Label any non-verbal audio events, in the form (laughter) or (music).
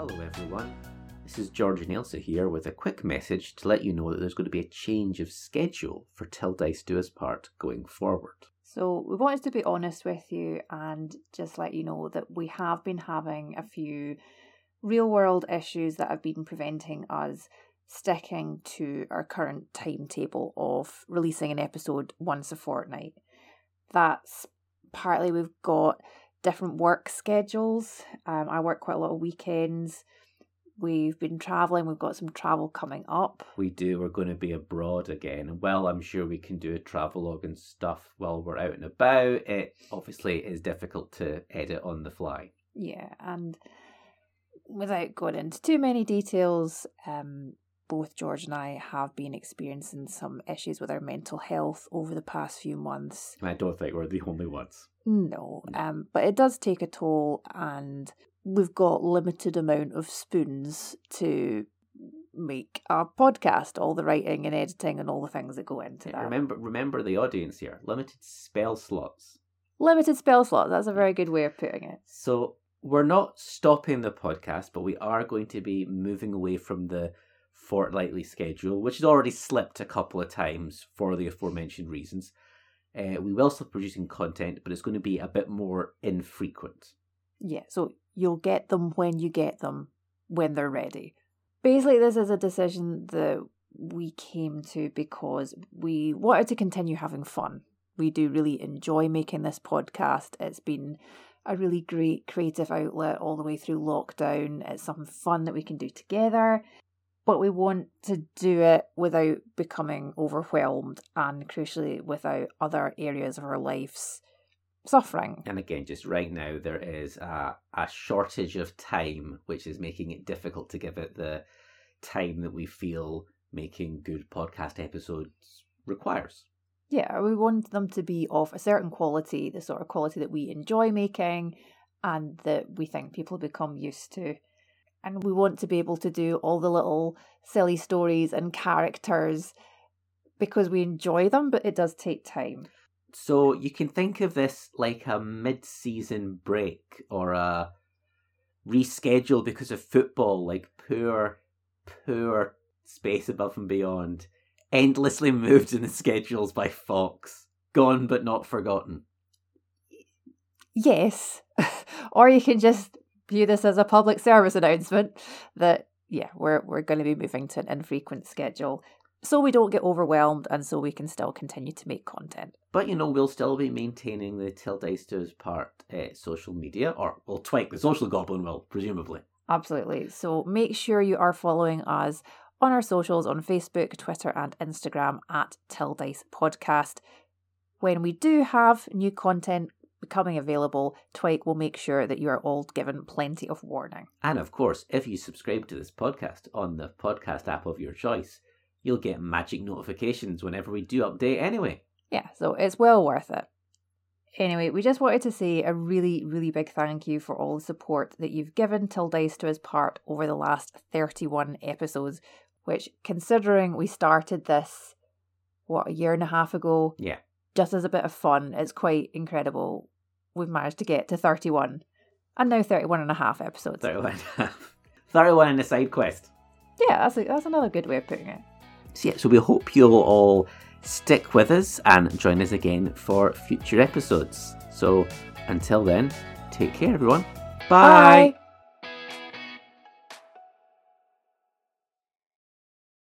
Hello, everyone. This is George and Ailsa here with a quick message to let you know that there's going to be a change of schedule for Till Dice Do Us Part going forward. So, we wanted to be honest with you and just let you know that we have been having a few real world issues that have been preventing us sticking to our current timetable of releasing an episode once a fortnight. That's partly we've got different work schedules. Um, I work quite a lot of weekends. We've been traveling, we've got some travel coming up. We do, we're going to be abroad again. And well, I'm sure we can do a travelogue and stuff while we're out and about. It obviously is difficult to edit on the fly. Yeah, and without going into too many details, um, both George and I have been experiencing some issues with our mental health over the past few months. I don't think we're the only ones. No, um, but it does take a toll, and we've got limited amount of spoons to make our podcast, all the writing and editing and all the things that go into that. Remember, remember the audience here. Limited spell slots. Limited spell slots. That's a very good way of putting it. So we're not stopping the podcast, but we are going to be moving away from the fortnightly schedule, which has already slipped a couple of times for the aforementioned reasons. Uh, we will still be producing content, but it's going to be a bit more infrequent. Yeah, so you'll get them when you get them, when they're ready. Basically, this is a decision that we came to because we wanted to continue having fun. We do really enjoy making this podcast. It's been a really great creative outlet all the way through lockdown. It's something fun that we can do together but we want to do it without becoming overwhelmed and crucially without other areas of our lives suffering. And again, just right now, there is a, a shortage of time, which is making it difficult to give it the time that we feel making good podcast episodes requires. Yeah, we want them to be of a certain quality, the sort of quality that we enjoy making and that we think people become used to and we want to be able to do all the little silly stories and characters because we enjoy them, but it does take time. So you can think of this like a mid-season break or a reschedule because of football, like poor, poor space above and beyond, endlessly (laughs) moved in the schedules by Fox, gone but not forgotten. Yes, (laughs) or you can just view this as a public service announcement that yeah, we're we're going to be moving to an infrequent schedule so we don't get overwhelmed and so we can still continue to make content. But you know, we'll still be maintaining the Dice part uh, social media, or well, Twike, the social goblin will, presumably. Absolutely. So make sure you are following us on our socials on Facebook, Twitter, and Instagram at Till Dice Podcast. When we do have new content becoming available, Twike will make sure that you are all given plenty of warning. And of course, if you subscribe to this podcast on the podcast app of your choice, you'll get magic notifications whenever we do update anyway. Yeah, so it's well worth it. Anyway, we just wanted to say a really, really big thank you for all the support that you've given Till Dice Do Us Part over the last 31 episodes, which, considering we started this, what, a year and a half ago? Yeah. Just as a bit of fun, it's quite incredible we've managed to get to 31 and now 31 and a half episodes. 31 and a half. (laughs) 31 in a side quest. Yeah, that's, a, that's another good way of putting it. So, yeah, so we hope you'll all stick with us and join us again for future episodes. So, until then, take care, everyone. Bye. Bye.